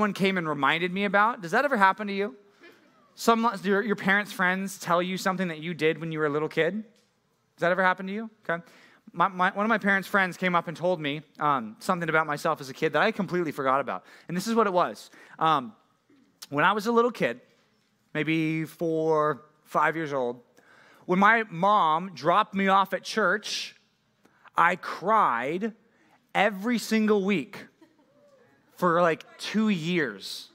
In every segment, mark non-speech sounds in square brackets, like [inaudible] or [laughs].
someone came and reminded me about. Does that ever happen to you? Some your, your parents' friends tell you something that you did when you were a little kid. Does that ever happen to you? Okay. My, my, one of my parents' friends came up and told me um, something about myself as a kid that I completely forgot about. And this is what it was. Um, when I was a little kid, maybe four, five years old, when my mom dropped me off at church, I cried every single week for like two years.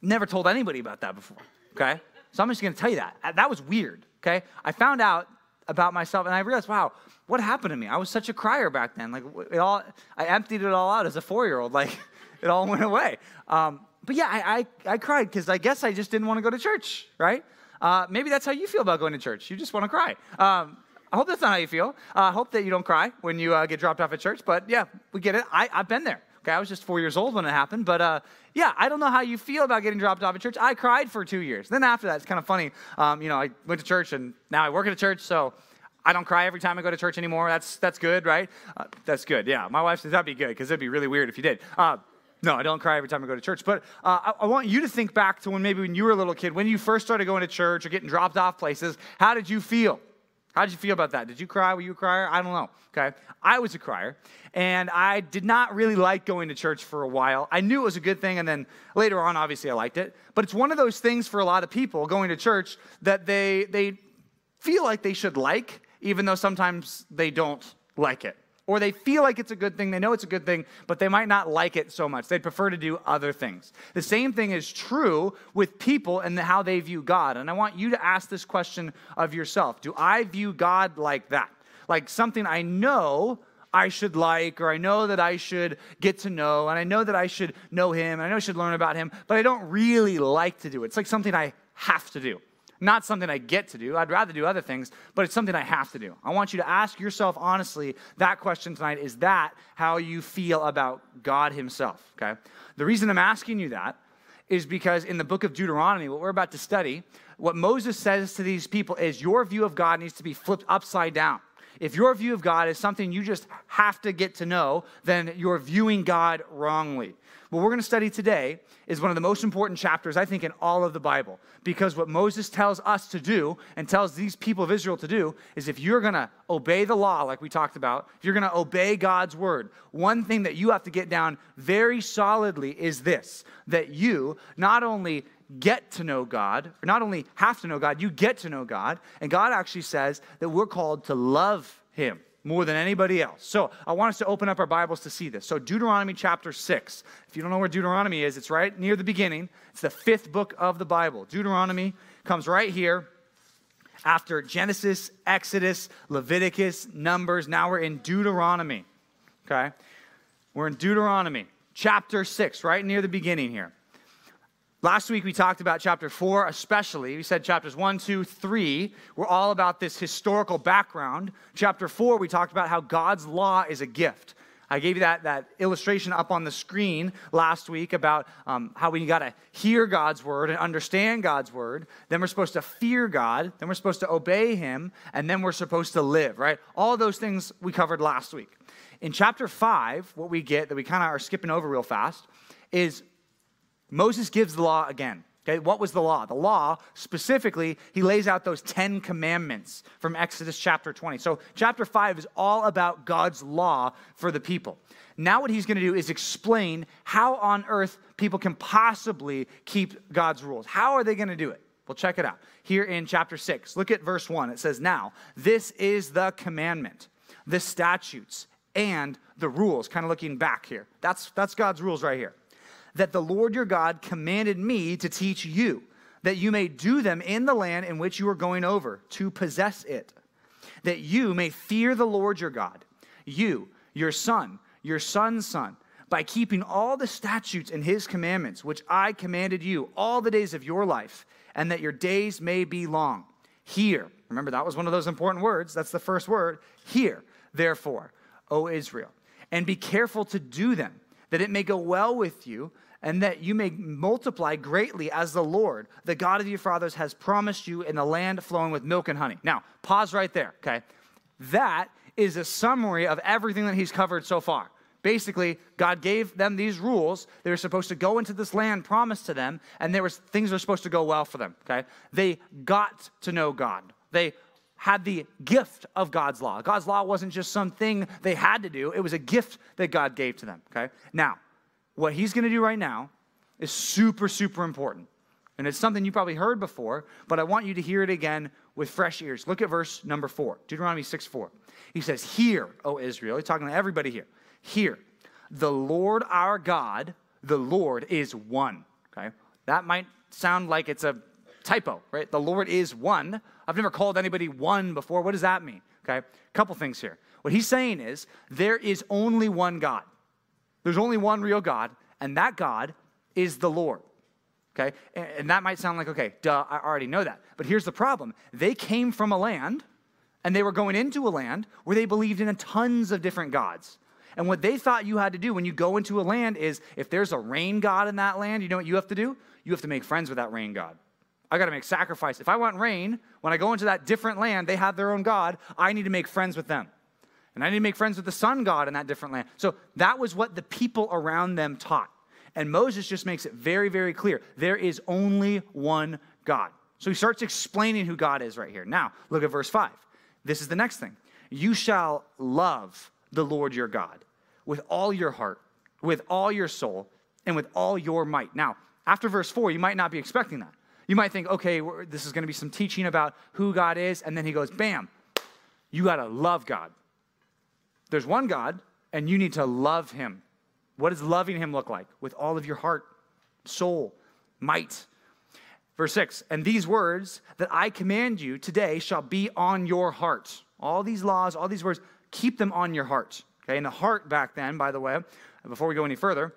Never told anybody about that before, okay? So I'm just gonna tell you that. That was weird, okay? I found out about myself and I realized, wow, what happened to me? I was such a crier back then. Like, it all, I emptied it all out as a four year old. Like, [laughs] it all went away. Um, but yeah, I, I, I cried because I guess I just didn't want to go to church, right? Uh, maybe that's how you feel about going to church. You just want to cry. Um, I hope that's not how you feel. Uh, I hope that you don't cry when you uh, get dropped off at church. But yeah, we get it. I, I've been there. Okay, I was just four years old when it happened, but uh, yeah, I don't know how you feel about getting dropped off at church. I cried for two years. Then after that, it's kind of funny. Um, you know, I went to church and now I work at a church, so I don't cry every time I go to church anymore. That's that's good, right? Uh, that's good. Yeah, my wife says that'd be good because it'd be really weird if you did. Uh, no, I don't cry every time I go to church. But uh, I, I, want you to think back to when maybe when you were a little kid, when you first started going to church or getting dropped off places. How did you feel? How did you feel about that? Did you cry? Were you a crier? I don't know. Okay. I was a crier, and I did not really like going to church for a while. I knew it was a good thing, and then later on, obviously, I liked it. But it's one of those things for a lot of people going to church that they, they feel like they should like, even though sometimes they don't like it or they feel like it's a good thing, they know it's a good thing, but they might not like it so much. They'd prefer to do other things. The same thing is true with people and how they view God. And I want you to ask this question of yourself Do I view God like that? Like something I know I should like, or I know that I should get to know, and I know that I should know Him, and I know I should learn about Him, but I don't really like to do it. It's like something I have to do. Not something I get to do. I'd rather do other things, but it's something I have to do. I want you to ask yourself honestly that question tonight is that how you feel about God Himself? Okay? The reason I'm asking you that is because in the book of Deuteronomy, what we're about to study, what Moses says to these people is your view of God needs to be flipped upside down. If your view of God is something you just have to get to know, then you're viewing God wrongly. What we're going to study today is one of the most important chapters, I think, in all of the Bible. Because what Moses tells us to do and tells these people of Israel to do is if you're going to obey the law, like we talked about, if you're going to obey God's word, one thing that you have to get down very solidly is this that you not only get to know God, or not only have to know God, you get to know God. And God actually says that we're called to love Him more than anybody else. So I want us to open up our Bibles to see this. So, Deuteronomy chapter 6. If you don't know where Deuteronomy is, it's right near the beginning. It's the fifth book of the Bible. Deuteronomy comes right here after Genesis, Exodus, Leviticus, Numbers. Now we're in Deuteronomy. Okay? We're in Deuteronomy chapter 6, right near the beginning here. Last week we talked about chapter four, especially. We said chapters one, two, three were all about this historical background. Chapter four, we talked about how God's law is a gift. I gave you that, that illustration up on the screen last week about um, how we got to hear God's word and understand God's word. Then we're supposed to fear God. Then we're supposed to obey Him. And then we're supposed to live, right? All those things we covered last week. In chapter five, what we get that we kind of are skipping over real fast is Moses gives the law again. Okay, what was the law? The law, specifically, he lays out those 10 commandments from Exodus chapter 20. So, chapter 5 is all about God's law for the people. Now, what he's going to do is explain how on earth people can possibly keep God's rules. How are they going to do it? Well, check it out. Here in chapter 6, look at verse 1. It says, Now, this is the commandment, the statutes, and the rules. Kind of looking back here. That's, that's God's rules right here that the Lord your God commanded me to teach you, that you may do them in the land in which you are going over, to possess it, that you may fear the Lord your God, you, your son, your son's son, by keeping all the statutes and his commandments, which I commanded you all the days of your life, and that your days may be long. Hear, remember that was one of those important words. That's the first word. Hear, therefore, O Israel, and be careful to do them, that it may go well with you and that you may multiply greatly as the Lord, the God of your fathers, has promised you in the land flowing with milk and honey. Now, pause right there, okay? That is a summary of everything that he's covered so far. basically God gave them these rules. They were supposed to go into this land promised to them, and there was things were supposed to go well for them. Okay, they got to know God. They had the gift of God's law. God's law wasn't just something they had to do; it was a gift that God gave to them. Okay, now what He's going to do right now is super, super important. And it's something you probably heard before, but I want you to hear it again with fresh ears. Look at verse number four, Deuteronomy 6 4. He says, Hear, O Israel. He's talking to everybody here. Hear, the Lord our God, the Lord is one. Okay? That might sound like it's a typo, right? The Lord is one. I've never called anybody one before. What does that mean? Okay? A couple things here. What he's saying is there is only one God. There's only one real God, and that God is the Lord. Okay? And that might sound like, okay, duh, I already know that. But here's the problem they came from a land, and they were going into a land where they believed in tons of different gods. And what they thought you had to do when you go into a land is if there's a rain god in that land, you know what you have to do? You have to make friends with that rain god. I got to make sacrifice. If I want rain, when I go into that different land, they have their own god. I need to make friends with them. And I need to make friends with the sun god in that different land. So that was what the people around them taught. And Moses just makes it very, very clear there is only one God. So he starts explaining who God is right here. Now, look at verse 5. This is the next thing. You shall love the Lord your God with all your heart, with all your soul, and with all your might. Now, after verse 4, you might not be expecting that. You might think, okay, this is going to be some teaching about who God is. And then he goes, bam, you got to love God. There's one God, and you need to love him. What does loving him look like? With all of your heart, soul, might. Verse 6 And these words that I command you today shall be on your heart. All these laws, all these words, keep them on your heart. Okay, and the heart back then, by the way, before we go any further,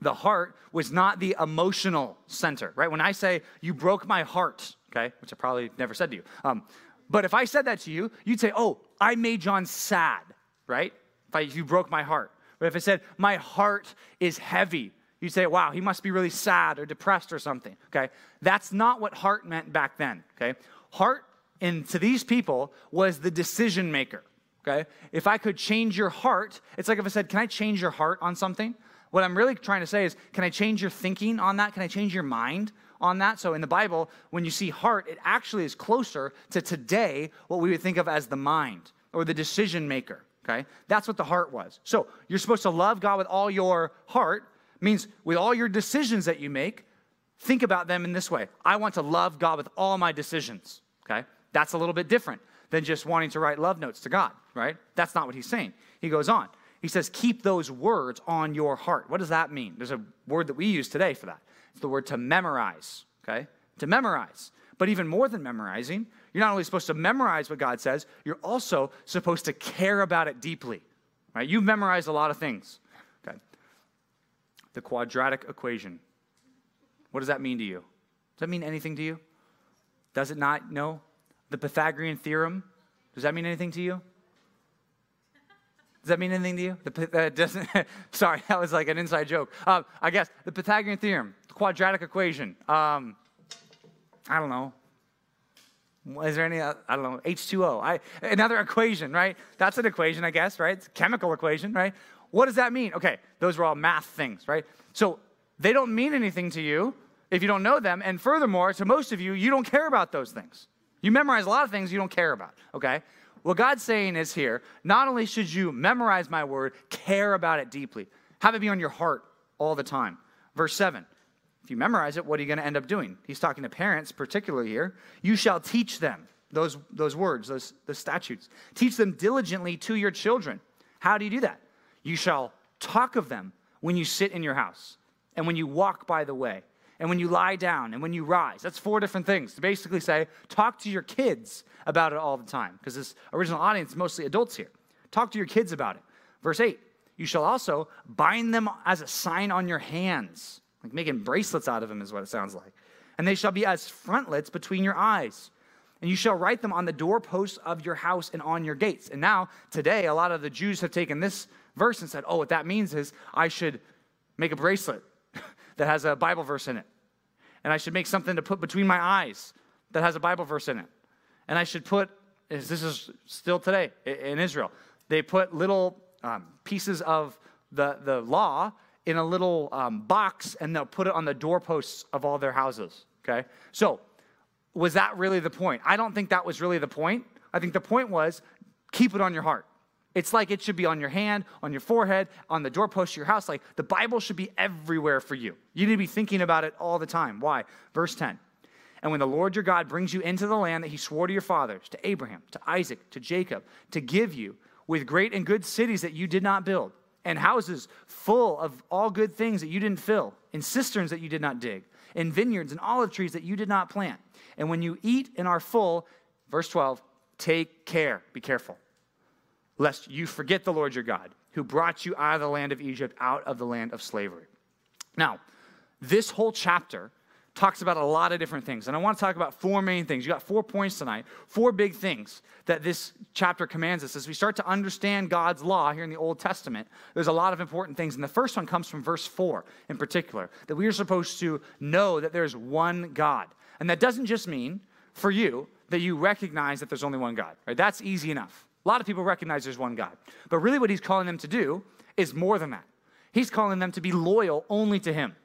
the heart was not the emotional center, right? When I say, you broke my heart, okay, which I probably never said to you, um, but if I said that to you, you'd say, oh, I made John sad, right? If, I, if you broke my heart. But if I said, my heart is heavy, you'd say, wow, he must be really sad or depressed or something, okay? That's not what heart meant back then, okay? Heart, and to these people, was the decision maker, okay? If I could change your heart, it's like if I said, can I change your heart on something? What I'm really trying to say is, can I change your thinking on that? Can I change your mind on that? So in the Bible, when you see heart, it actually is closer to today what we would think of as the mind or the decision maker okay? That's what the heart was. So you're supposed to love God with all your heart, means with all your decisions that you make, think about them in this way I want to love God with all my decisions, okay? That's a little bit different than just wanting to write love notes to God, right? That's not what he's saying. He goes on. He says, keep those words on your heart. What does that mean? There's a word that we use today for that. It's the word to memorize, okay? To memorize. But even more than memorizing, you're not only supposed to memorize what God says, you're also supposed to care about it deeply. Right? You've memorized a lot of things. Okay. The quadratic equation. What does that mean to you? Does that mean anything to you? Does it not? No. The Pythagorean theorem. Does that mean anything to you? Does that mean anything to you? That doesn't. [laughs] sorry, that was like an inside joke. Um, I guess the Pythagorean theorem, the quadratic equation. Um, I don't know. Is there any, uh, I don't know, H2O? I, another equation, right? That's an equation, I guess, right? It's a chemical equation, right? What does that mean? Okay, those were all math things, right? So they don't mean anything to you if you don't know them. And furthermore, to most of you, you don't care about those things. You memorize a lot of things you don't care about, okay? What God's saying is here not only should you memorize my word, care about it deeply, have it be on your heart all the time. Verse 7 if you memorize it, what are you going to end up doing? He's talking to parents, particularly here. You shall teach them those, those words, those, those statutes. Teach them diligently to your children. How do you do that? You shall talk of them when you sit in your house, and when you walk by the way, and when you lie down, and when you rise. That's four different things to basically say, talk to your kids about it all the time, because this original audience mostly adults here. Talk to your kids about it. Verse 8, you shall also bind them as a sign on your hands like making bracelets out of them is what it sounds like. And they shall be as frontlets between your eyes. And you shall write them on the doorposts of your house and on your gates. And now, today, a lot of the Jews have taken this verse and said, oh, what that means is I should make a bracelet that has a Bible verse in it. And I should make something to put between my eyes that has a Bible verse in it. And I should put, this is still today in Israel, they put little um, pieces of the, the law in a little um, box and they'll put it on the doorposts of all their houses. Okay? So, was that really the point? I don't think that was really the point. I think the point was keep it on your heart. It's like it should be on your hand, on your forehead, on the doorpost of your house. Like the Bible should be everywhere for you. You need to be thinking about it all the time. Why? Verse 10. And when the Lord your God brings you into the land that he swore to your fathers, to Abraham, to Isaac, to Jacob, to give you, with great and good cities that you did not build, and houses full of all good things that you didn't fill, and cisterns that you did not dig, and vineyards and olive trees that you did not plant. And when you eat and are full, verse 12, take care, be careful, lest you forget the Lord your God, who brought you out of the land of Egypt, out of the land of slavery. Now, this whole chapter talks about a lot of different things. And I want to talk about four main things. You got four points tonight, four big things that this chapter commands us. As we start to understand God's law here in the Old Testament, there's a lot of important things. And the first one comes from verse 4 in particular, that we are supposed to know that there's one God. And that doesn't just mean for you that you recognize that there's only one God, right? That's easy enough. A lot of people recognize there's one God. But really, what he's calling them to do is more than that. He's calling them to be loyal only to him.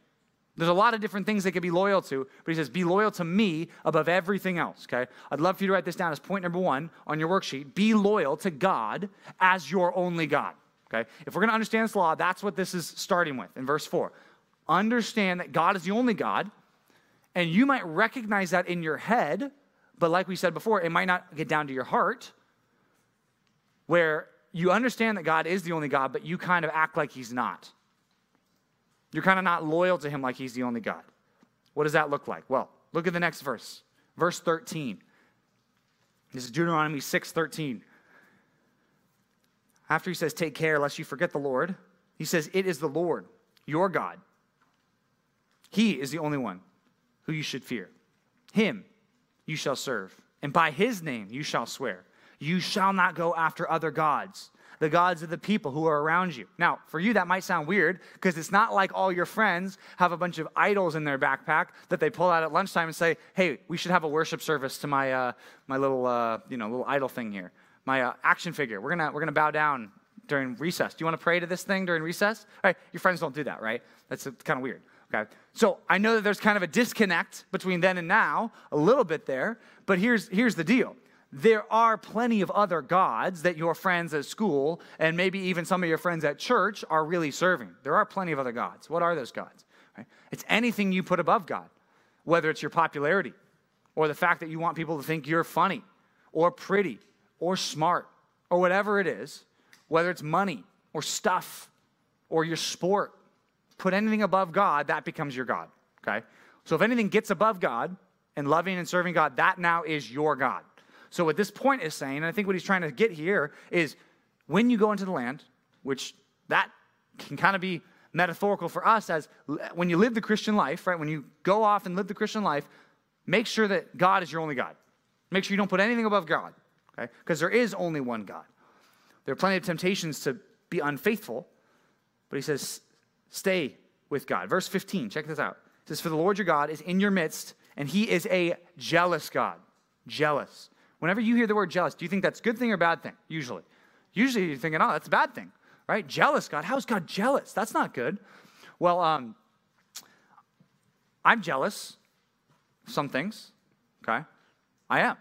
There's a lot of different things they could be loyal to, but he says, Be loyal to me above everything else, okay? I'd love for you to write this down as point number one on your worksheet. Be loyal to God as your only God, okay? If we're gonna understand this law, that's what this is starting with in verse four. Understand that God is the only God, and you might recognize that in your head, but like we said before, it might not get down to your heart, where you understand that God is the only God, but you kind of act like He's not. You're kind of not loyal to him like he's the only God. What does that look like? Well, look at the next verse. Verse 13. This is Deuteronomy 6 13. After he says, Take care lest you forget the Lord, he says, It is the Lord, your God. He is the only one who you should fear. Him you shall serve, and by his name you shall swear. You shall not go after other gods the gods of the people who are around you. Now, for you, that might sound weird because it's not like all your friends have a bunch of idols in their backpack that they pull out at lunchtime and say, hey, we should have a worship service to my, uh, my little, uh, you know, little idol thing here, my uh, action figure. We're going we're gonna bow down during recess. Do you want to pray to this thing during recess? All right, your friends don't do that, right? That's kind of weird. Okay. So I know that there's kind of a disconnect between then and now, a little bit there, but here's, here's the deal there are plenty of other gods that your friends at school and maybe even some of your friends at church are really serving. There are plenty of other gods. What are those gods? Right? It's anything you put above God, whether it's your popularity or the fact that you want people to think you're funny or pretty or smart or whatever it is, whether it's money or stuff or your sport. Put anything above God, that becomes your God. Okay? So if anything gets above God and loving and serving God, that now is your God. So, what this point is saying, and I think what he's trying to get here is when you go into the land, which that can kind of be metaphorical for us as when you live the Christian life, right? When you go off and live the Christian life, make sure that God is your only God. Make sure you don't put anything above God, okay? Because there is only one God. There are plenty of temptations to be unfaithful, but he says, stay with God. Verse 15, check this out. It says, For the Lord your God is in your midst, and he is a jealous God. Jealous. Whenever you hear the word jealous, do you think that's a good thing or bad thing? Usually. Usually you're thinking, oh, that's a bad thing, right? Jealous God. How is God jealous? That's not good. Well, um, I'm jealous some things, okay? I am,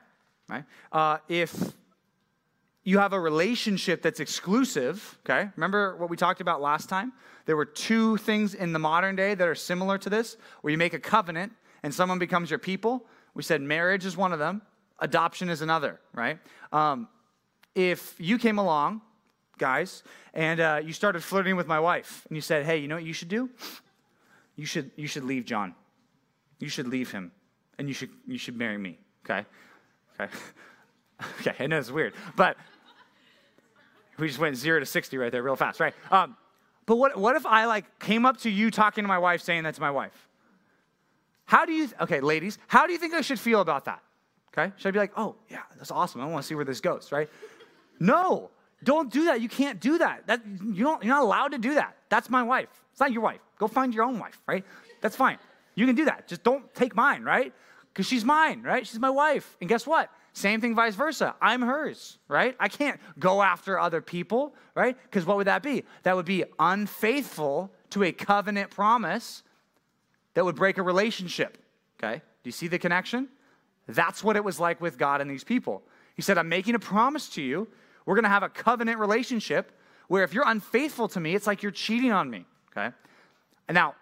right? Uh, if you have a relationship that's exclusive, okay? Remember what we talked about last time? There were two things in the modern day that are similar to this, where you make a covenant and someone becomes your people. We said marriage is one of them, adoption is another, right? Um, if you came along, guys, and uh, you started flirting with my wife, and you said, "Hey, you know what you should do? You should you should leave John. You should leave him, and you should you should marry me." Okay, okay, [laughs] okay. I know it's weird, but we just went zero to sixty right there, real fast, right? Um, but what what if I like came up to you talking to my wife, saying that to my wife? How do you? Okay, ladies, how do you think I should feel about that? Okay? Should I be like, oh, yeah, that's awesome. I want to see where this goes, right? No, don't do that. You can't do that. that you don't, you're not allowed to do that. That's my wife. It's not your wife. Go find your own wife, right? That's fine. You can do that. Just don't take mine, right? because she's mine, right? She's my wife. And guess what? Same thing, vice versa. I'm hers, right? I can't go after other people, right? Because what would that be? That would be unfaithful to a covenant promise that would break a relationship, okay? Do you see the connection? That's what it was like with God and these people. He said, I'm making a promise to you. We're going to have a covenant relationship where if you're unfaithful to me, it's like you're cheating on me, okay? And now,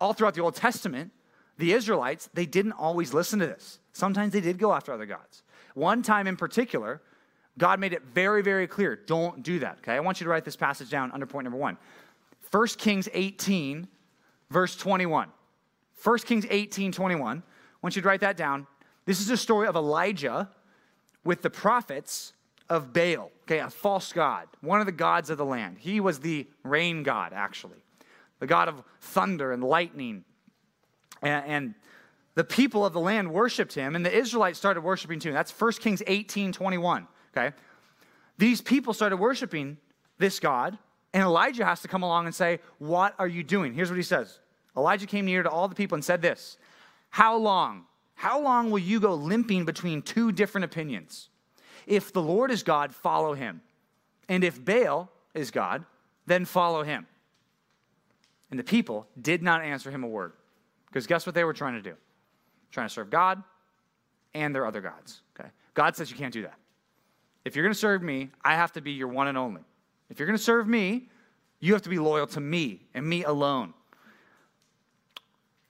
all throughout the Old Testament, the Israelites, they didn't always listen to this. Sometimes they did go after other gods. One time in particular, God made it very, very clear don't do that. Okay, I want you to write this passage down under point number one 1 Kings 18, verse 21. 1 Kings 18, 21. I want you to write that down. This is a story of Elijah with the prophets of Baal, okay, a false god, one of the gods of the land. He was the rain god, actually, the god of thunder and lightning. And, and the people of the land worshiped him, and the Israelites started worshiping too. That's 1 Kings 18 21. Okay? These people started worshiping this God, and Elijah has to come along and say, What are you doing? Here's what he says Elijah came near to all the people and said this How long? How long will you go limping between two different opinions? If the Lord is God, follow him. And if Baal is God, then follow him. And the people did not answer him a word. Because guess what they were trying to do? trying to serve God and their other gods. Okay? God says you can't do that. If you're going to serve me, I have to be your one and only. If you're going to serve me, you have to be loyal to me and me alone.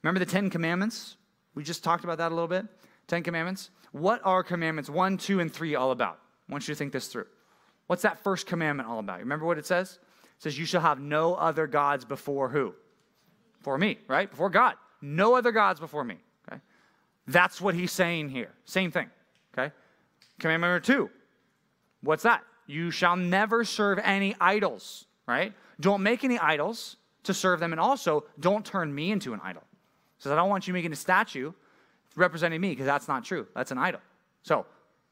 Remember the Ten Commandments? We just talked about that a little bit. Ten Commandments. What are commandments one, two, and three all about? I want you to think this through. What's that first commandment all about? Remember what it says? It says, You shall have no other gods before who? Before me, right? Before God. No other gods before me. Okay. That's what he's saying here. Same thing. Okay? Commandment number two. What's that? You shall never serve any idols, right? Don't make any idols to serve them, and also don't turn me into an idol. Says, I don't want you making a statue representing me, because that's not true. That's an idol. So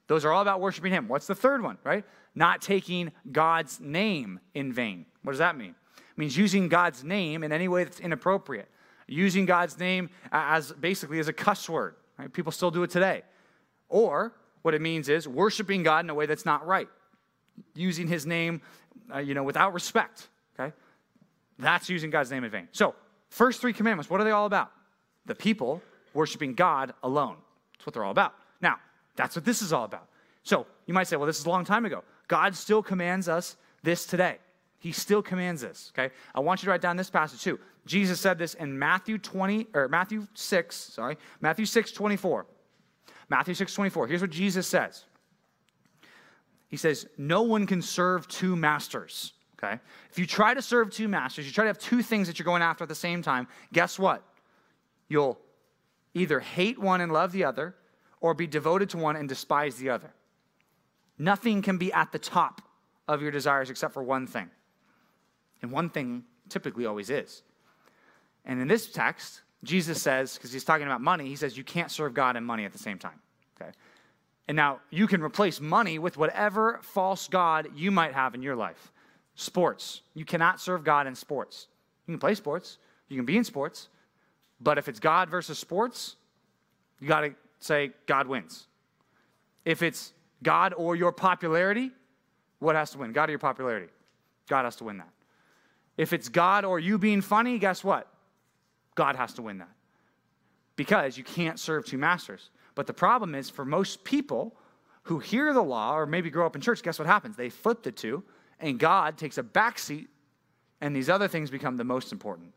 those are all about worshiping him. What's the third one, right? Not taking God's name in vain. What does that mean? It means using God's name in any way that's inappropriate. Using God's name as basically as a cuss word Right? People still do it today. Or what it means is worshiping God in a way that's not right, using his name, uh, you know, without respect. Okay? That's using God's name in vain. So, first three commandments, what are they all about? The people worshiping God alone. That's what they're all about. Now, that's what this is all about. So, you might say, well, this is a long time ago. God still commands us this today. He still commands this, okay? I want you to write down this passage too. Jesus said this in Matthew 20 or Matthew 6, sorry, Matthew 6 24. Matthew 6 24. Here's what Jesus says. He says, No one can serve two masters. Okay? If you try to serve two masters, you try to have two things that you're going after at the same time, guess what? You'll either hate one and love the other, or be devoted to one and despise the other. Nothing can be at the top of your desires except for one thing. And one thing typically always is. And in this text, Jesus says, because he's talking about money, he says you can't serve God and money at the same time. Okay? And now you can replace money with whatever false God you might have in your life. Sports. You cannot serve God in sports. You can play sports, you can be in sports, but if it's God versus sports, you got to say God wins. If it's God or your popularity, what has to win? God or your popularity? God has to win that. If it's God or you being funny, guess what? God has to win that. Because you can't serve two masters. But the problem is for most people who hear the law or maybe grow up in church, guess what happens? They flip the two, and God takes a backseat, and these other things become the most important.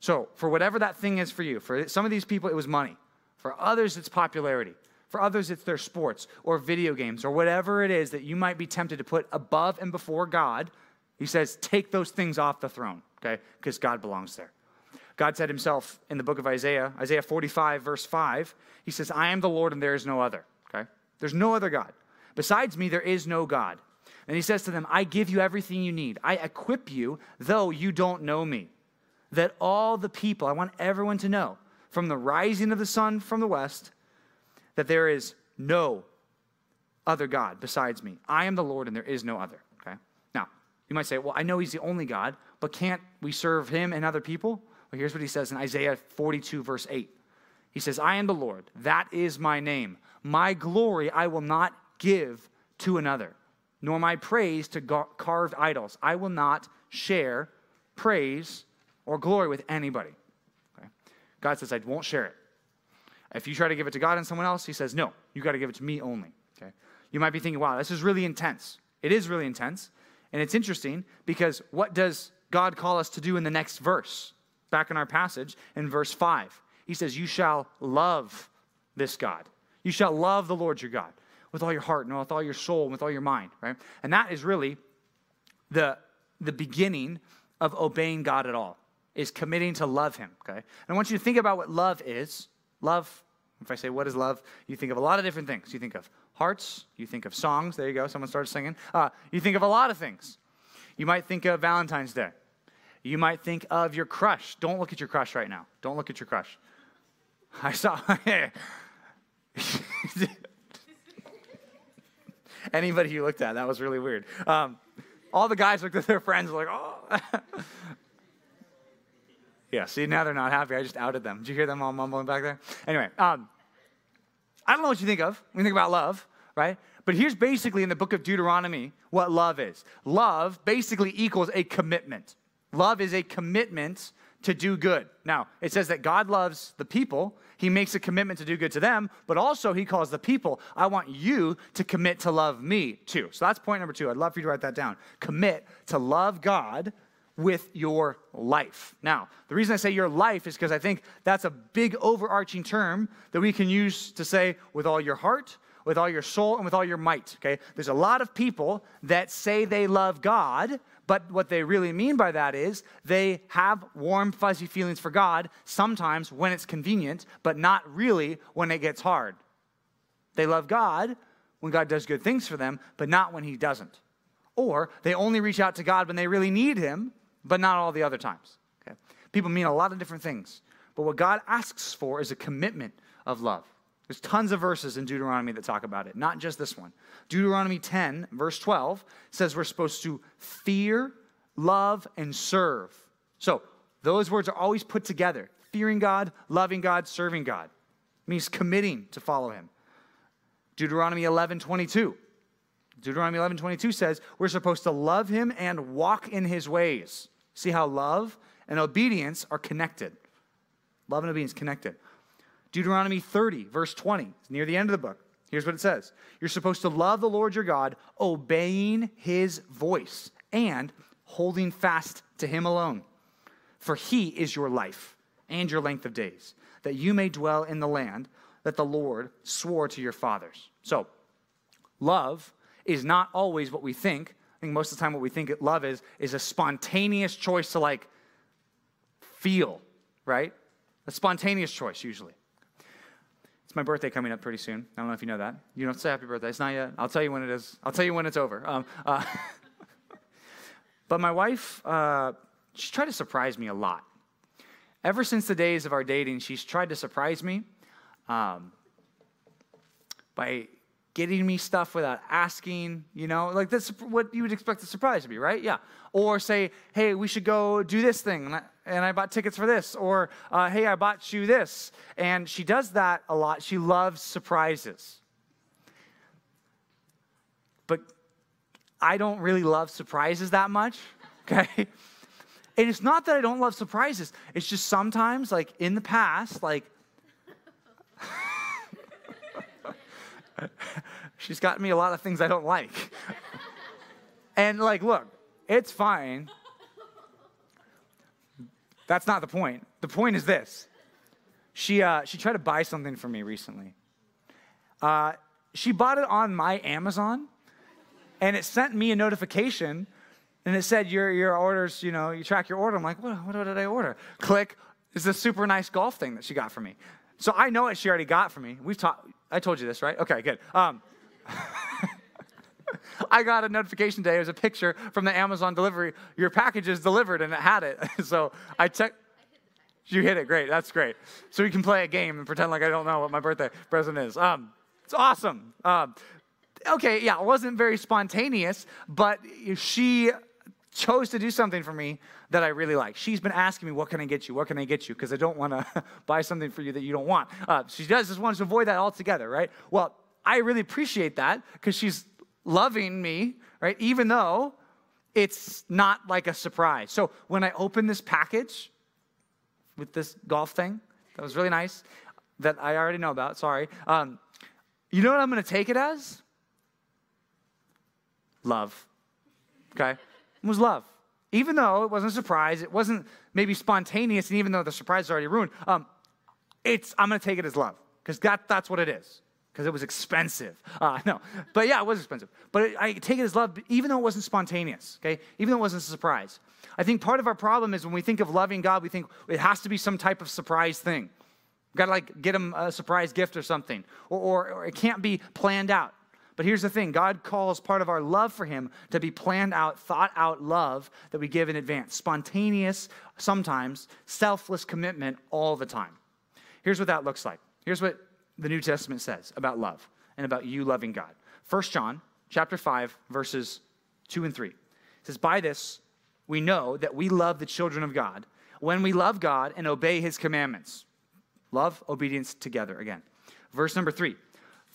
So, for whatever that thing is for you, for some of these people, it was money. For others, it's popularity. For others, it's their sports or video games or whatever it is that you might be tempted to put above and before God. He says, take those things off the throne, okay? Because God belongs there. God said himself in the book of Isaiah, Isaiah 45, verse 5, he says, I am the Lord and there is no other. Okay? There's no other God. Besides me, there is no God. And he says to them, I give you everything you need. I equip you, though you don't know me. That all the people, I want everyone to know, from the rising of the sun from the west, that there is no other God besides me. I am the Lord and there is no other. Okay? Now, you might say, well, I know he's the only God, but can't we serve him and other people? Well, here's what he says in Isaiah 42, verse 8. He says, I am the Lord. That is my name. My glory I will not give to another, nor my praise to carved idols. I will not share praise or glory with anybody. Okay? God says, I won't share it. If you try to give it to God and someone else, He says, no, you got to give it to me only. Okay? You might be thinking, wow, this is really intense. It is really intense. And it's interesting because what does God call us to do in the next verse? Back in our passage in verse 5, He says, You shall love this God. You shall love the Lord your God with all your heart and with all your soul and with all your mind, right? And that is really the, the beginning of obeying God at all, is committing to love Him, okay? And I want you to think about what love is. Love, if I say what is love, you think of a lot of different things. You think of hearts, you think of songs. There you go, someone started singing. Uh, you think of a lot of things. You might think of Valentine's Day. You might think of your crush. Don't look at your crush right now. Don't look at your crush. I saw. [laughs] Anybody you looked at, that was really weird. Um, all the guys looked at their friends like, oh. [laughs] yeah, see, now they're not happy. I just outed them. Did you hear them all mumbling back there? Anyway, um, I don't know what you think of when you think about love, right? But here's basically in the book of Deuteronomy what love is love basically equals a commitment. Love is a commitment to do good. Now, it says that God loves the people. He makes a commitment to do good to them, but also he calls the people, I want you to commit to love me too. So that's point number two. I'd love for you to write that down. Commit to love God with your life. Now, the reason I say your life is because I think that's a big overarching term that we can use to say with all your heart, with all your soul, and with all your might. Okay? There's a lot of people that say they love God, but what they really mean by that is they have warm, fuzzy feelings for God sometimes when it's convenient, but not really when it gets hard. They love God when God does good things for them, but not when He doesn't. Or they only reach out to God when they really need Him, but not all the other times. Okay? People mean a lot of different things, but what God asks for is a commitment of love. There's tons of verses in Deuteronomy that talk about it, not just this one. Deuteronomy 10, verse 12, says we're supposed to fear, love, and serve. So those words are always put together fearing God, loving God, serving God. It means committing to follow Him. Deuteronomy 11, 22. Deuteronomy 11, 22 says we're supposed to love Him and walk in His ways. See how love and obedience are connected. Love and obedience connected. Deuteronomy 30, verse 20, it's near the end of the book. Here's what it says You're supposed to love the Lord your God, obeying his voice and holding fast to him alone. For he is your life and your length of days, that you may dwell in the land that the Lord swore to your fathers. So, love is not always what we think. Think most of the time what we think love is is a spontaneous choice to like feel, right? A spontaneous choice usually It's my birthday coming up pretty soon. I don't know if you know that. You don't say happy birthday. It's not yet. I'll tell you when it is. I'll tell you when it's over. Um, uh, [laughs] but my wife, uh, she tried to surprise me a lot. Ever since the days of our dating, she's tried to surprise me um, by getting me stuff without asking, you know, like that's what you would expect a surprise to be, right? Yeah. Or say, hey, we should go do this thing, and I, and I bought tickets for this. Or, uh, hey, I bought you this. And she does that a lot. She loves surprises. But I don't really love surprises that much, [laughs] okay? And it's not that I don't love surprises. It's just sometimes, like in the past, like [laughs] she's gotten me a lot of things I don't like. [laughs] and like, look, it's fine. That's not the point. The point is this. She, uh, she tried to buy something for me recently. Uh, she bought it on my Amazon, and it sent me a notification, and it said, your, your orders, you know, you track your order. I'm like, what, what did I order? Click. It's a super nice golf thing that she got for me. So I know what she already got for me. We've talked, I told you this, right? Okay, good. Um, [laughs] I got a notification today. It was a picture from the Amazon delivery. Your package is delivered, and it had it. [laughs] so I checked. You hit it. Great. That's great. So we can play a game and pretend like I don't know what my birthday present is. Um, it's awesome. Um, okay, yeah, it wasn't very spontaneous, but she chose to do something for me that I really like. She's been asking me, What can I get you? What can I get you? Because I don't want to [laughs] buy something for you that you don't want. Uh, she does just wants to avoid that altogether, right? Well, I really appreciate that because she's loving me, right? Even though it's not like a surprise. So when I open this package with this golf thing, that was really nice, that I already know about, sorry. Um, you know what I'm going to take it as? Love. Okay? Was love. Even though it wasn't a surprise, it wasn't maybe spontaneous, and even though the surprise is already ruined, um, it's, I'm going to take it as love because that, that's what it is because it was expensive. [laughs] Uh, no, but yeah, it was expensive. But it, I take it as love, even though it wasn't spontaneous, okay? Even though it wasn't a surprise. I think part of our problem is when we think of loving God, we think it has to be some type of surprise thing. Got to like get him a surprise gift or something, or, or, or it can't be planned out. But here's the thing God calls part of our love for Him to be planned out, thought out love that we give in advance. Spontaneous, sometimes, selfless commitment all the time. Here's what that looks like. Here's what the New Testament says about love and about you loving God. 1 John chapter 5 verses 2 and 3. It says by this we know that we love the children of God when we love God and obey his commandments. Love, obedience together again. Verse number 3.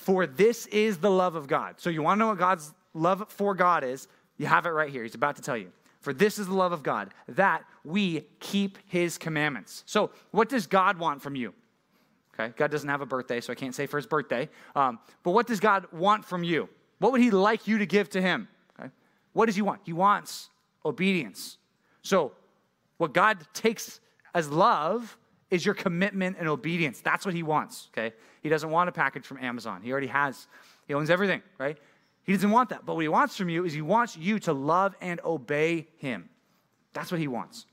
For this is the love of God. So you want to know what God's love for God is? You have it right here. He's about to tell you. For this is the love of God, that we keep his commandments. So, what does God want from you? Okay, God doesn't have a birthday, so I can't say for his birthday. Um, but what does God want from you? What would he like you to give to him? Okay? What does he want? He wants obedience. So, what God takes as love is your commitment and obedience. That's what he wants, okay? He doesn't want a package from Amazon. He already has, he owns everything, right? He doesn't want that. But what he wants from you is he wants you to love and obey him. That's what he wants.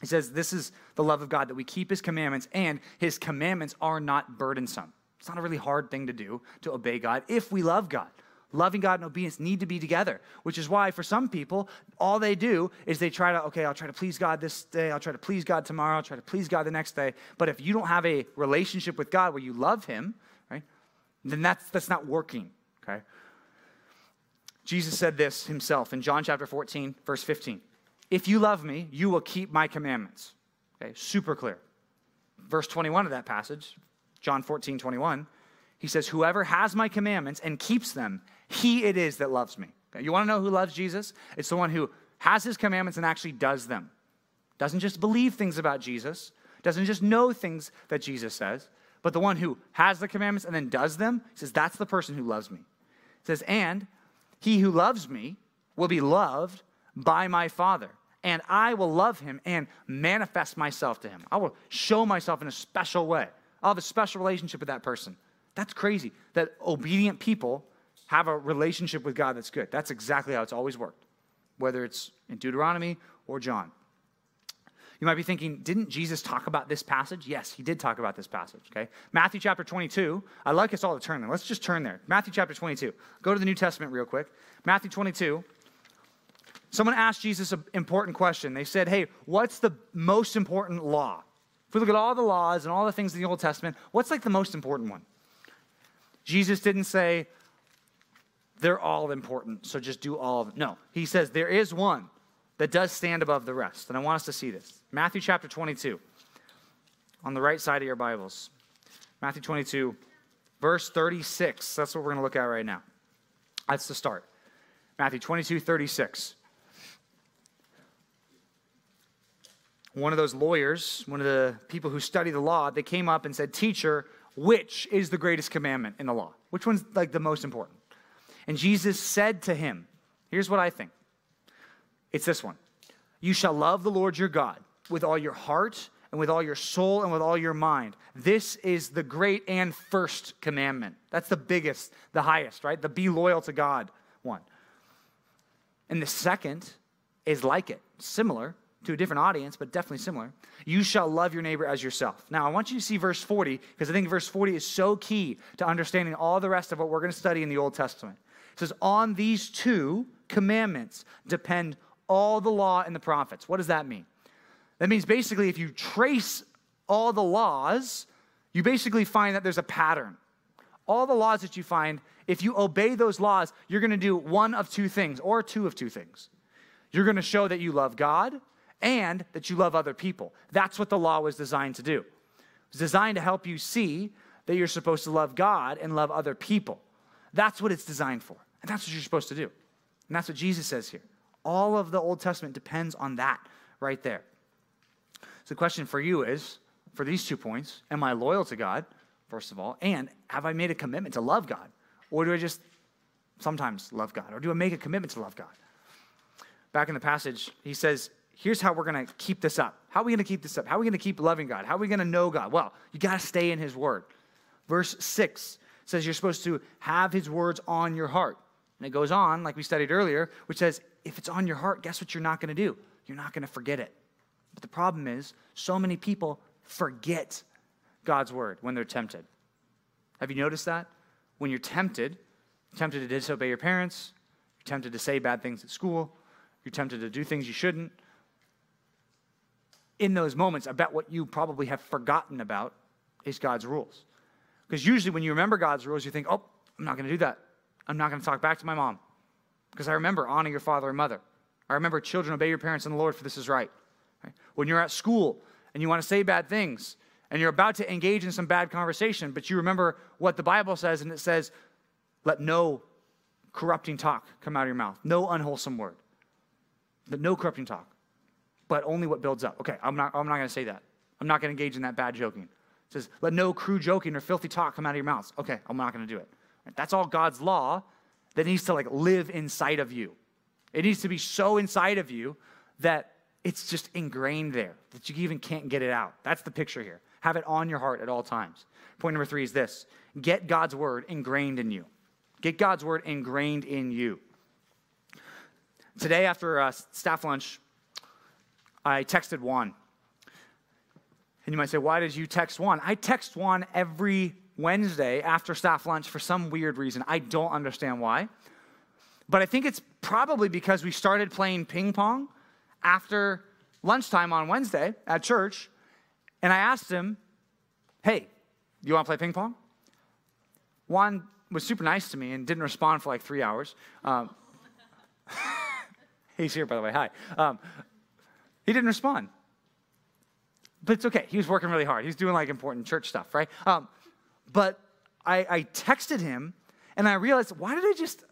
He says, This is the love of God, that we keep his commandments, and his commandments are not burdensome. It's not a really hard thing to do to obey God if we love God. Loving God and obedience need to be together, which is why for some people, all they do is they try to, okay, I'll try to please God this day, I'll try to please God tomorrow, I'll try to please God the next day. But if you don't have a relationship with God where you love Him, right, then that's, that's not working, okay? Jesus said this himself in John chapter 14, verse 15. If you love me, you will keep my commandments. Okay, super clear. Verse 21 of that passage, John 14, 21, he says, Whoever has my commandments and keeps them, he it is that loves me. Okay, you want to know who loves Jesus? It's the one who has his commandments and actually does them. Doesn't just believe things about Jesus, doesn't just know things that Jesus says, but the one who has the commandments and then does them. He says, That's the person who loves me. Says, And he who loves me will be loved by my Father and I will love him and manifest myself to him. I will show myself in a special way. I'll have a special relationship with that person. That's crazy that obedient people have a relationship with God that's good. That's exactly how it's always worked, whether it's in Deuteronomy or John. You might be thinking, didn't Jesus talk about this passage? Yes, he did talk about this passage, okay? Matthew chapter 22. I'd like us all to turn there. Let's just turn there. Matthew chapter 22. Go to the New Testament real quick. Matthew 22. Someone asked Jesus an important question. They said, Hey, what's the most important law? If we look at all the laws and all the things in the Old Testament, what's like the most important one? Jesus didn't say, They're all important, so just do all of them. No, he says, There is one that does stand above the rest. And I want us to see this. Matthew chapter 22, on the right side of your Bibles. Matthew 22, verse 36. That's what we're going to look at right now. That's the start. Matthew 22, 36. one of those lawyers, one of the people who study the law, they came up and said, Teacher, which is the greatest commandment in the law? Which one's like the most important? And Jesus said to him, Here's what I think it's this one You shall love the Lord your God with all your heart and with all your soul and with all your mind. This is the great and first commandment. That's the biggest, the highest, right? The be loyal to God one. And the second is like it, similar to a different audience, but definitely similar. You shall love your neighbor as yourself. Now, I want you to see verse 40 because I think verse 40 is so key to understanding all the rest of what we're going to study in the Old Testament. It says, On these two commandments depend all the law and the prophets. What does that mean? That means basically, if you trace all the laws, you basically find that there's a pattern. All the laws that you find, if you obey those laws, you're going to do one of two things or two of two things You're going to show that you love God and that you love other people. That's what the law was designed to do. It was designed to help you see that you're supposed to love God and love other people. That's what it's designed for. And that's what you're supposed to do. And that's what Jesus says here. All of the Old Testament depends on that right there. So the question for you is for these two points, am I loyal to God, first of all? And have I made a commitment to love God? Or do I just sometimes love God? Or do I make a commitment to love God? Back in the passage, he says, here's how we're going to keep this up. How are we going to keep this up? How are we going to keep loving God? How are we going to know God? Well, you got to stay in his word. Verse 6 says you're supposed to have his words on your heart. And it goes on, like we studied earlier, which says if it's on your heart, guess what you're not going to do? You're not going to forget it. But the problem is, so many people forget God's word when they're tempted. Have you noticed that? When you're tempted, tempted to disobey your parents, you're tempted to say bad things at school, you're tempted to do things you shouldn't. In those moments, I bet what you probably have forgotten about is God's rules. Because usually when you remember God's rules, you think, oh, I'm not going to do that. I'm not going to talk back to my mom. Because I remember honor your father and mother. I remember children obey your parents in the Lord, for this is right. right. When you're at school and you want to say bad things and you're about to engage in some bad conversation, but you remember what the Bible says, and it says, let no corrupting talk come out of your mouth, no unwholesome word. But no corrupting talk, but only what builds up. Okay, I'm not, I'm not going to say that. I'm not going to engage in that bad joking. It says, let no crude joking or filthy talk come out of your mouths. Okay, I'm not going to do it. That's all God's law that needs to like live inside of you. It needs to be so inside of you that it's just ingrained there, that you even can't get it out. That's the picture here. Have it on your heart at all times. Point number three is this get God's word ingrained in you. Get God's word ingrained in you. Today, after uh, staff lunch, I texted Juan. And you might say, why did you text Juan? I text Juan every Wednesday after staff lunch for some weird reason. I don't understand why. But I think it's probably because we started playing ping pong after lunchtime on Wednesday at church. And I asked him, hey, you want to play ping pong? Juan was super nice to me and didn't respond for like three hours. Um, [laughs] He's here, by the way. Hi. Um, he didn't respond. But it's okay. He was working really hard. He's doing like important church stuff, right? Um, but I, I texted him and I realized, why did I just,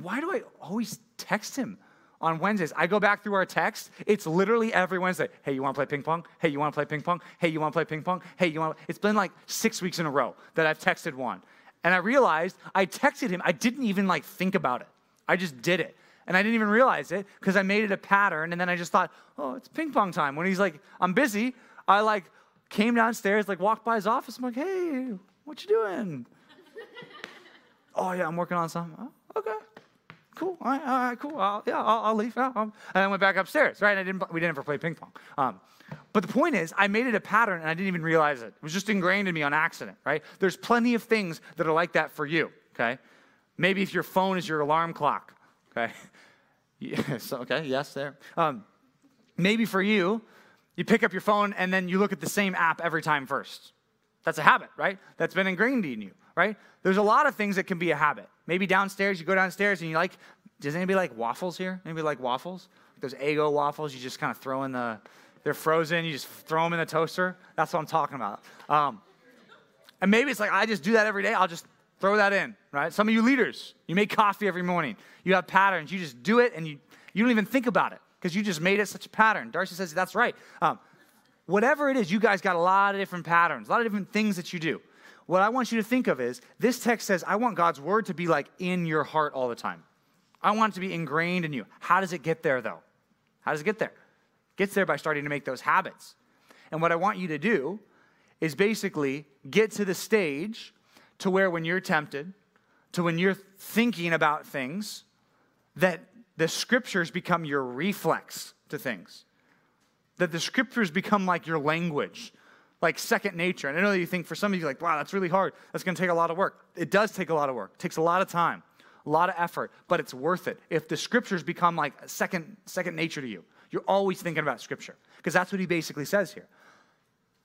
why do I always text him on Wednesdays? I go back through our text. It's literally every Wednesday. Hey, you want to play ping pong? Hey, you want to play ping pong? Hey, you want to play ping pong? Hey, you want? It's been like six weeks in a row that I've texted Juan, and I realized I texted him. I didn't even like think about it. I just did it. And I didn't even realize it because I made it a pattern. And then I just thought, oh, it's ping pong time. When he's like, I'm busy, I like came downstairs, like walked by his office. I'm like, hey, what you doing? [laughs] oh, yeah, I'm working on something. Oh, okay. Cool. All right, all right cool. I'll, yeah, I'll, I'll leave. Yeah, and I went back upstairs, right? And I didn't, we didn't ever play ping pong. Um, but the point is, I made it a pattern and I didn't even realize it. It was just ingrained in me on accident, right? There's plenty of things that are like that for you, okay? Maybe if your phone is your alarm clock, okay? [laughs] Yes, okay, yes, there. Um, maybe for you, you pick up your phone and then you look at the same app every time first. That's a habit, right? That's been ingrained in you, right? There's a lot of things that can be a habit. Maybe downstairs, you go downstairs and you like, does anybody like waffles here? Anybody like waffles? Those Eggo waffles, you just kind of throw in the, they're frozen, you just throw them in the toaster. That's what I'm talking about. Um, and maybe it's like, I just do that every day. I'll just Throw that in, right? Some of you leaders, you make coffee every morning. You have patterns. You just do it and you, you don't even think about it because you just made it such a pattern. Darcy says that's right. Um, whatever it is, you guys got a lot of different patterns, a lot of different things that you do. What I want you to think of is this text says, I want God's word to be like in your heart all the time. I want it to be ingrained in you. How does it get there, though? How does it get there? It gets there by starting to make those habits. And what I want you to do is basically get to the stage to where when you're tempted, to when you're thinking about things, that the scriptures become your reflex to things. That the scriptures become like your language, like second nature. And I know that you think for some of you, like, wow, that's really hard. That's going to take a lot of work. It does take a lot of work, it takes a lot of time, a lot of effort, but it's worth it. If the scriptures become like second, second nature to you, you're always thinking about scripture. Because that's what he basically says here.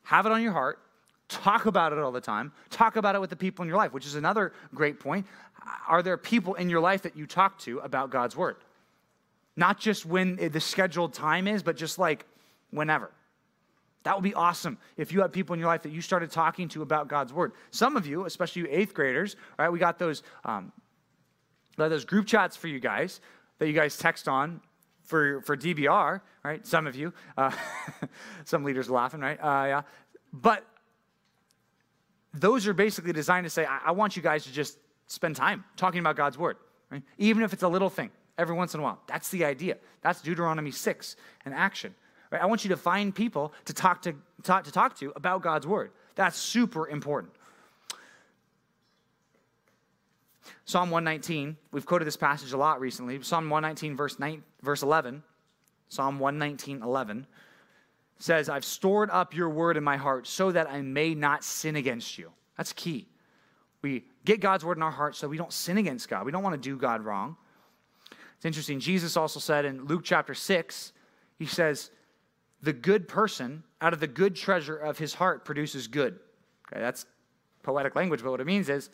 Have it on your heart, Talk about it all the time. Talk about it with the people in your life, which is another great point. Are there people in your life that you talk to about God's word? Not just when the scheduled time is, but just like whenever. That would be awesome if you had people in your life that you started talking to about God's word. Some of you, especially you eighth graders, right? We got those, um, those group chats for you guys that you guys text on for, for DBR, right? Some of you, uh, [laughs] some leaders laughing, right? Uh, yeah. But those are basically designed to say, I, I want you guys to just spend time talking about God's word, right? Even if it's a little thing every once in a while. That's the idea. That's Deuteronomy 6 in action. Right? I want you to find people to talk to, talk, to talk to about God's word. That's super important. Psalm 119, we've quoted this passage a lot recently. Psalm 119, verse, 9, verse 11, Psalm 119, 11 says, I've stored up your word in my heart so that I may not sin against you. That's key. We get God's word in our heart so we don't sin against God. We don't want to do God wrong. It's interesting. Jesus also said in Luke chapter 6, he says, The good person out of the good treasure of his heart produces good. Okay, that's poetic language, but what it means is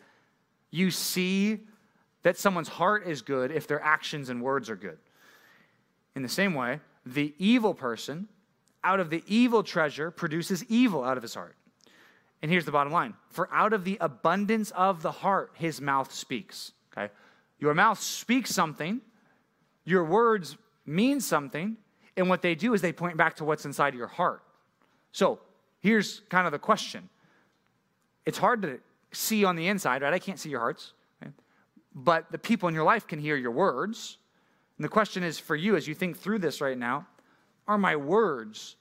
you see that someone's heart is good if their actions and words are good. In the same way, the evil person out of the evil treasure produces evil out of his heart. And here's the bottom line for out of the abundance of the heart, his mouth speaks. Okay? Your mouth speaks something, your words mean something, and what they do is they point back to what's inside of your heart. So here's kind of the question it's hard to see on the inside, right? I can't see your hearts, right? but the people in your life can hear your words. And the question is for you as you think through this right now are my words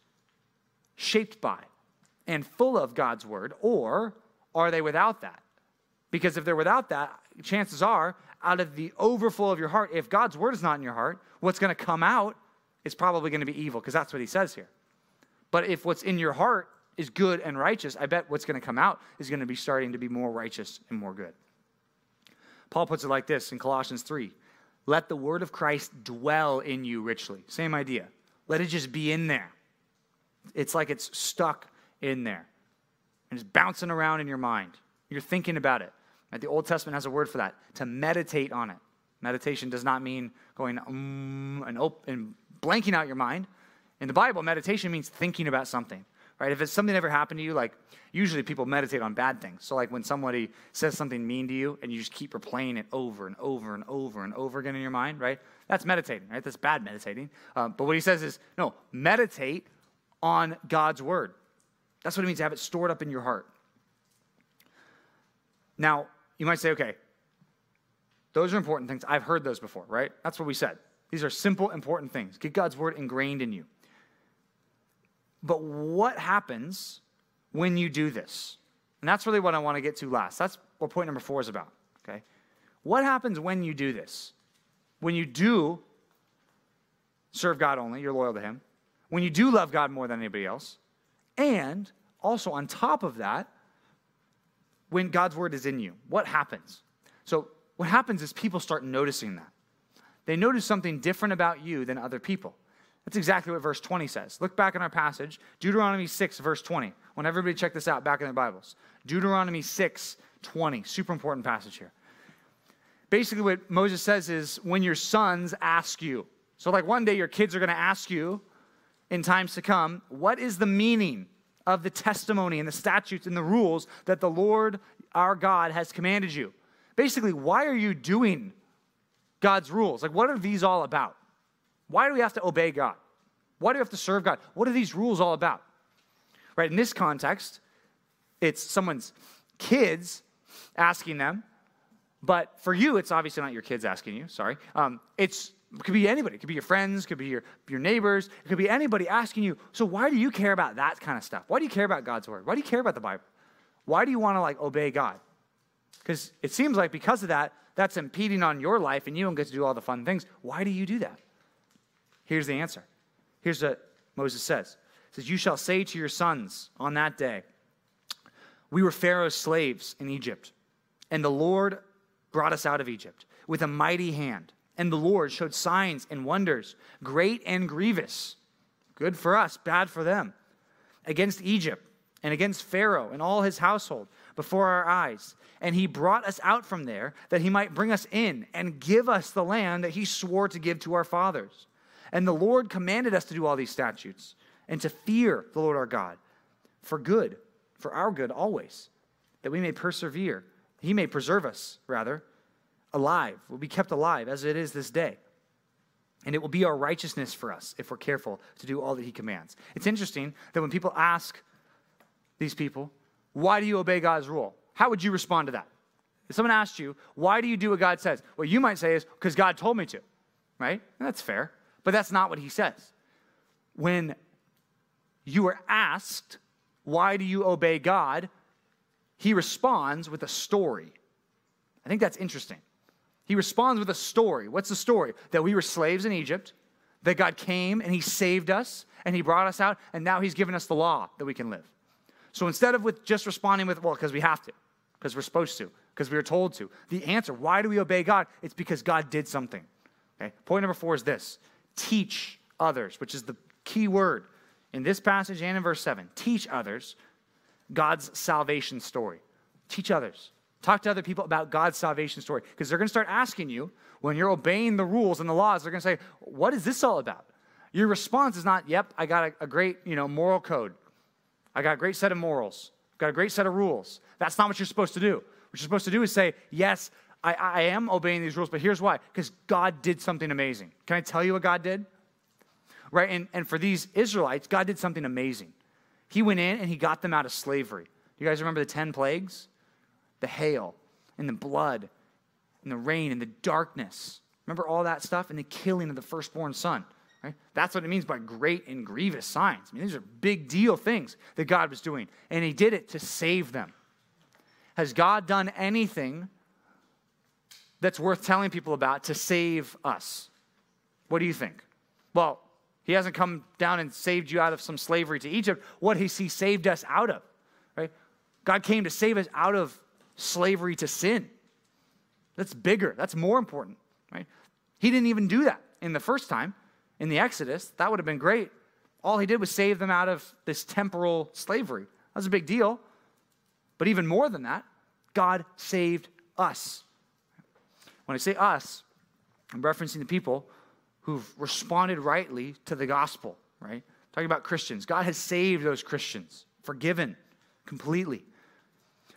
shaped by and full of God's word, or are they without that? Because if they're without that, chances are, out of the overflow of your heart, if God's word is not in your heart, what's going to come out is probably going to be evil, because that's what he says here. But if what's in your heart is good and righteous, I bet what's going to come out is going to be starting to be more righteous and more good. Paul puts it like this in Colossians 3 Let the word of Christ dwell in you richly. Same idea. Let it just be in there. It's like it's stuck in there and it's bouncing around in your mind. You're thinking about it. Right? The Old Testament has a word for that to meditate on it. Meditation does not mean going um, and, op- and blanking out your mind. In the Bible, meditation means thinking about something right? If it's something ever happened to you, like usually people meditate on bad things. So like when somebody says something mean to you and you just keep replaying it over and over and over and over again in your mind, right? That's meditating, right? That's bad meditating. Um, but what he says is, no, meditate on God's word. That's what it means to have it stored up in your heart. Now, you might say, okay, those are important things. I've heard those before, right? That's what we said. These are simple, important things. Get God's word ingrained in you. But what happens when you do this? And that's really what I want to get to last. That's what point number four is about. Okay? What happens when you do this? When you do serve God only, you're loyal to Him. When you do love God more than anybody else. And also, on top of that, when God's word is in you, what happens? So, what happens is people start noticing that. They notice something different about you than other people. That's exactly what verse 20 says. Look back in our passage, Deuteronomy 6, verse 20. I want everybody check this out back in their Bibles. Deuteronomy 6, 20. Super important passage here. Basically, what Moses says is when your sons ask you, so like one day your kids are going to ask you in times to come, what is the meaning of the testimony and the statutes and the rules that the Lord our God has commanded you? Basically, why are you doing God's rules? Like, what are these all about? Why do we have to obey God? Why do we have to serve God? What are these rules all about? Right, in this context, it's someone's kids asking them, but for you, it's obviously not your kids asking you, sorry. Um, it's, it could be anybody. It could be your friends, it could be your, your neighbors, it could be anybody asking you, so why do you care about that kind of stuff? Why do you care about God's word? Why do you care about the Bible? Why do you want to like obey God? Because it seems like because of that, that's impeding on your life and you don't get to do all the fun things. Why do you do that? Here's the answer. Here's what Moses says. He says, You shall say to your sons on that day, We were Pharaoh's slaves in Egypt, and the Lord brought us out of Egypt with a mighty hand. And the Lord showed signs and wonders, great and grievous. Good for us, bad for them. Against Egypt and against Pharaoh and all his household before our eyes. And he brought us out from there that he might bring us in and give us the land that he swore to give to our fathers. And the Lord commanded us to do all these statutes and to fear the Lord our God for good, for our good always, that we may persevere. He may preserve us, rather, alive. We'll be kept alive as it is this day. And it will be our righteousness for us if we're careful to do all that He commands. It's interesting that when people ask these people, why do you obey God's rule? How would you respond to that? If someone asked you, why do you do what God says? What you might say is, because God told me to, right? And that's fair. But that's not what He says. When you are asked, why do you obey God? He responds with a story. I think that's interesting. He responds with a story. What's the story? That we were slaves in Egypt, that God came and He saved us, and He brought us out, and now He's given us the law that we can live. So instead of with just responding with, well, because we have to, because we're supposed to, because we were told to, the answer, why do we obey God? It's because God did something. Okay? Point number four is this teach others, which is the key word in this passage and in verse 7. Teach others God's salvation story. Teach others. Talk to other people about God's salvation story because they're going to start asking you when you're obeying the rules and the laws, they're going to say, What is this all about? Your response is not, Yep, I got a, a great you know, moral code. I got a great set of morals. I've got a great set of rules. That's not what you're supposed to do. What you're supposed to do is say, Yes, I, I am obeying these rules, but here's why because God did something amazing. Can I tell you what God did? Right? And, and for these Israelites, God did something amazing. He went in and he got them out of slavery. You guys remember the 10 plagues? The hail and the blood and the rain and the darkness. Remember all that stuff? And the killing of the firstborn son. Right? That's what it means by great and grievous signs. I mean, these are big deal things that God was doing. And he did it to save them. Has God done anything that's worth telling people about to save us? What do you think? Well, he hasn't come down and saved you out of some slavery to Egypt. What has he saved us out of? Right? God came to save us out of slavery to sin. That's bigger. That's more important, right? He didn't even do that in the first time in the Exodus. That would have been great. All he did was save them out of this temporal slavery. That's a big deal. But even more than that, God saved us. When I say us, I'm referencing the people who've responded rightly to the gospel, right? Talking about Christians. God has saved those Christians, forgiven completely.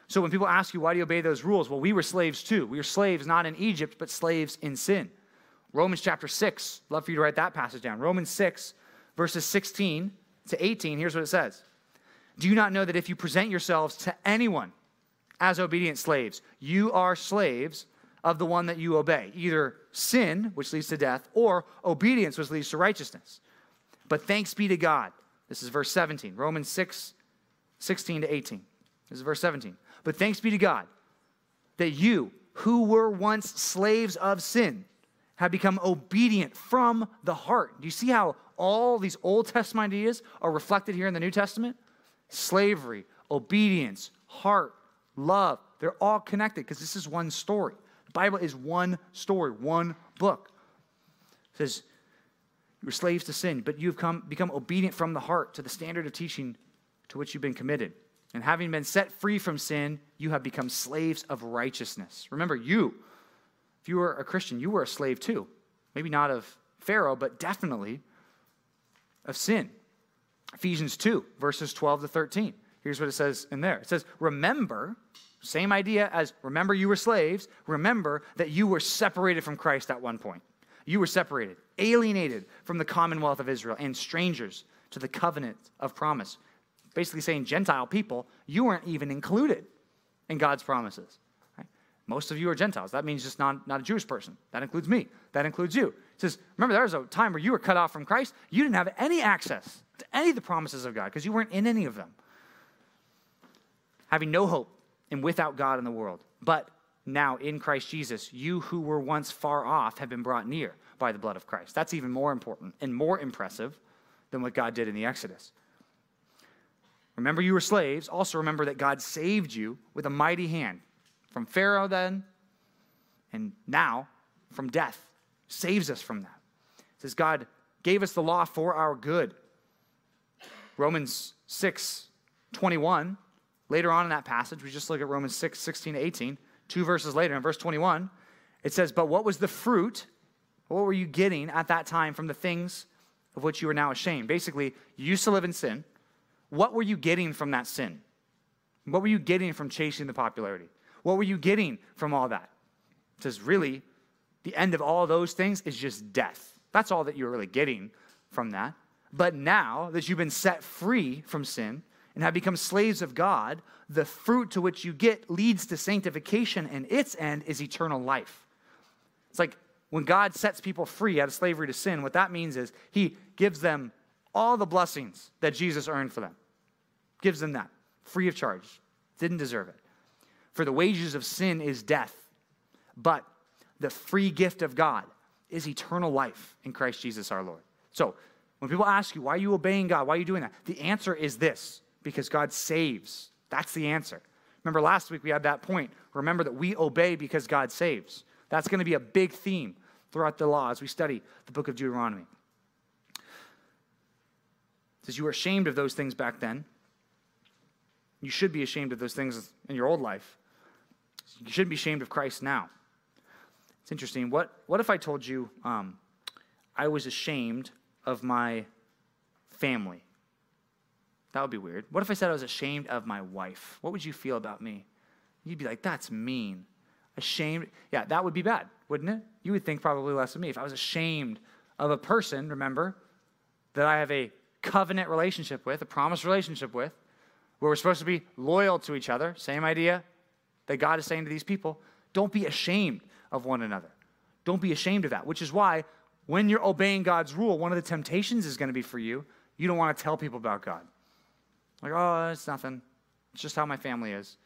So when people ask you, why do you obey those rules? Well, we were slaves too. We were slaves not in Egypt, but slaves in sin. Romans chapter 6, love for you to write that passage down. Romans 6, verses 16 to 18, here's what it says Do you not know that if you present yourselves to anyone as obedient slaves, you are slaves of the one that you obey, either sin, which leads to death, or obedience, which leads to righteousness. But thanks be to God. This is verse 17, Romans 6, 16 to 18. This is verse 17. But thanks be to God that you, who were once slaves of sin, have become obedient from the heart. Do you see how all these Old Testament ideas are reflected here in the New Testament? Slavery, obedience, heart, love, they're all connected because this is one story. The Bible is one story, one book. It says, You were slaves to sin, but you've come, become obedient from the heart to the standard of teaching to which you've been committed. And having been set free from sin, you have become slaves of righteousness. Remember, you, if you were a Christian, you were a slave too. Maybe not of Pharaoh, but definitely of sin. Ephesians 2, verses 12 to 13. Here's what it says in there it says, Remember, same idea as remember you were slaves. Remember that you were separated from Christ at one point. You were separated, alienated from the commonwealth of Israel, and strangers to the covenant of promise. Basically saying, Gentile people, you weren't even included in God's promises. Right? Most of you are Gentiles. That means just not, not a Jewish person. That includes me. That includes you. It says, remember, there was a time where you were cut off from Christ. You didn't have any access to any of the promises of God because you weren't in any of them. Having no hope and without God in the world. But now in Christ Jesus, you who were once far off have been brought near by the blood of Christ. That's even more important and more impressive than what God did in the Exodus. Remember, you were slaves. Also, remember that God saved you with a mighty hand from Pharaoh then, and now from death. Saves us from that. It says, God gave us the law for our good. Romans 6 21 Later on in that passage, we just look at Romans 6, 16 to 18, two verses later, in verse 21, it says, But what was the fruit What were you getting at that time from the things of which you are now ashamed? Basically, you used to live in sin. What were you getting from that sin? What were you getting from chasing the popularity? What were you getting from all that? It says, really, the end of all those things is just death. That's all that you're really getting from that. But now that you've been set free from sin and have become slaves of God, the fruit to which you get leads to sanctification, and its end is eternal life. It's like when God sets people free out of slavery to sin, what that means is He gives them all the blessings that Jesus earned for them. Gives them that free of charge. Didn't deserve it. For the wages of sin is death, but the free gift of God is eternal life in Christ Jesus our Lord. So, when people ask you, why are you obeying God? Why are you doing that? The answer is this because God saves. That's the answer. Remember last week we had that point. Remember that we obey because God saves. That's going to be a big theme throughout the law as we study the book of Deuteronomy. It says, You were ashamed of those things back then. You should be ashamed of those things in your old life. You shouldn't be ashamed of Christ now. It's interesting. What, what if I told you um, I was ashamed of my family? That would be weird. What if I said I was ashamed of my wife? What would you feel about me? You'd be like, that's mean. Ashamed. Yeah, that would be bad, wouldn't it? You would think probably less of me. If I was ashamed of a person, remember, that I have a covenant relationship with, a promised relationship with, where we're supposed to be loyal to each other, same idea that God is saying to these people, don't be ashamed of one another. Don't be ashamed of that, which is why when you're obeying God's rule, one of the temptations is going to be for you, you don't want to tell people about God. Like, oh, it's nothing. It's just how my family is.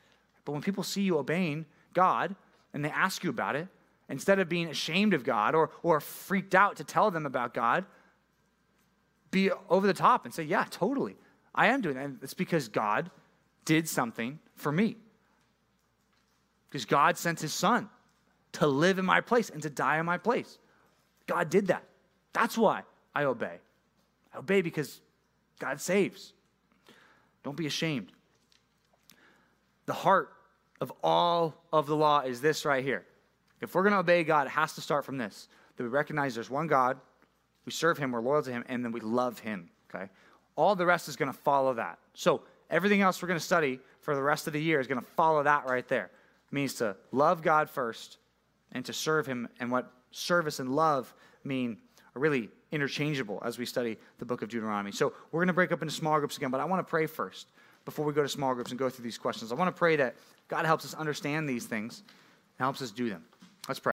But when people see you obeying God and they ask you about it, instead of being ashamed of God or, or freaked out to tell them about God, be over the top and say, yeah, totally. I am doing that. And it's because God did something for me. Because God sent his son to live in my place and to die in my place. God did that. That's why I obey. I obey because God saves. Don't be ashamed. The heart of all of the law is this right here. If we're going to obey God, it has to start from this that we recognize there's one God, we serve him, we're loyal to him, and then we love him. Okay? All the rest is going to follow that. So everything else we're going to study for the rest of the year is going to follow that right there. It means to love God first and to serve him, and what service and love mean are really interchangeable as we study the book of Deuteronomy. So we're going to break up into small groups again, but I want to pray first before we go to small groups and go through these questions. I want to pray that God helps us understand these things and helps us do them. Let's pray.